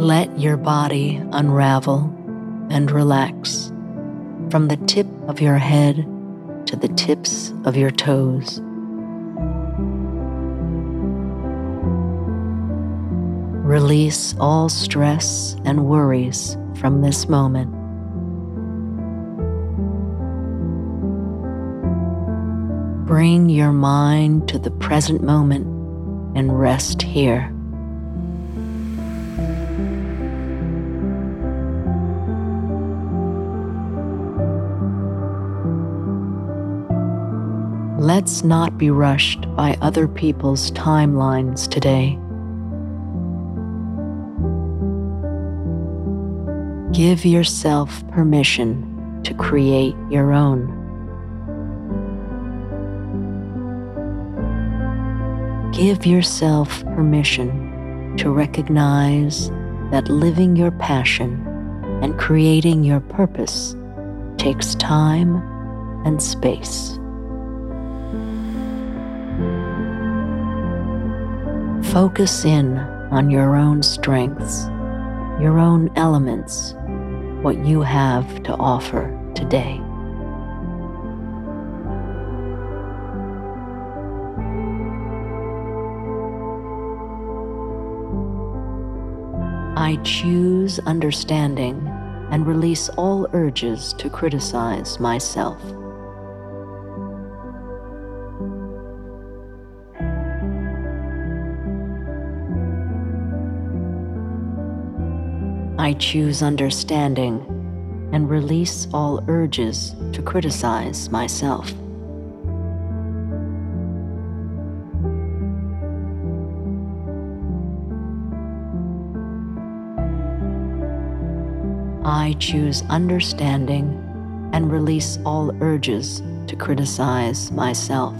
Let your body unravel and relax from the tip of your head to the tips of your toes. Release all stress and worries from this moment. Bring your mind to the present moment and rest here. Let's not be rushed by other people's timelines today. Give yourself permission to create your own. Give yourself permission to recognize that living your passion and creating your purpose takes time and space. focus in on your own strengths, your own elements, what you have to offer today. I choose understanding and release all urges to criticize myself. I choose understanding and release all urges to criticize myself. I choose understanding and release all urges to criticize myself.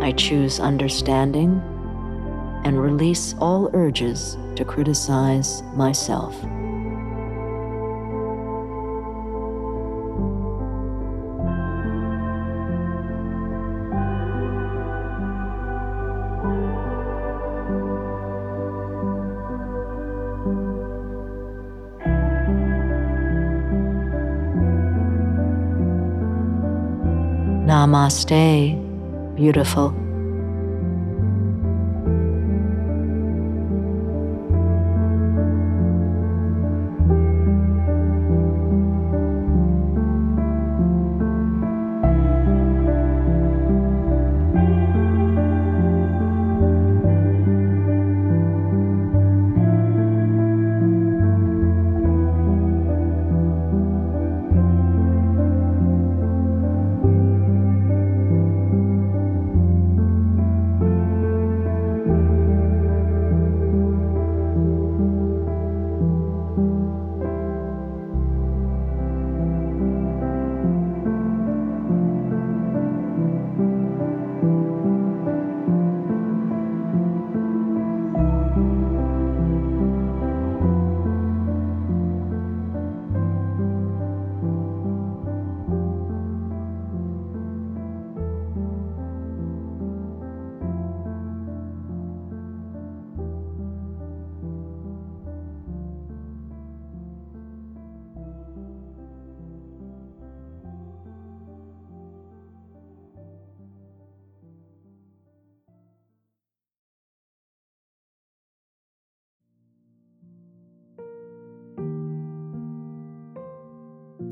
I choose understanding and release all urges to criticize myself. Namaste beautiful.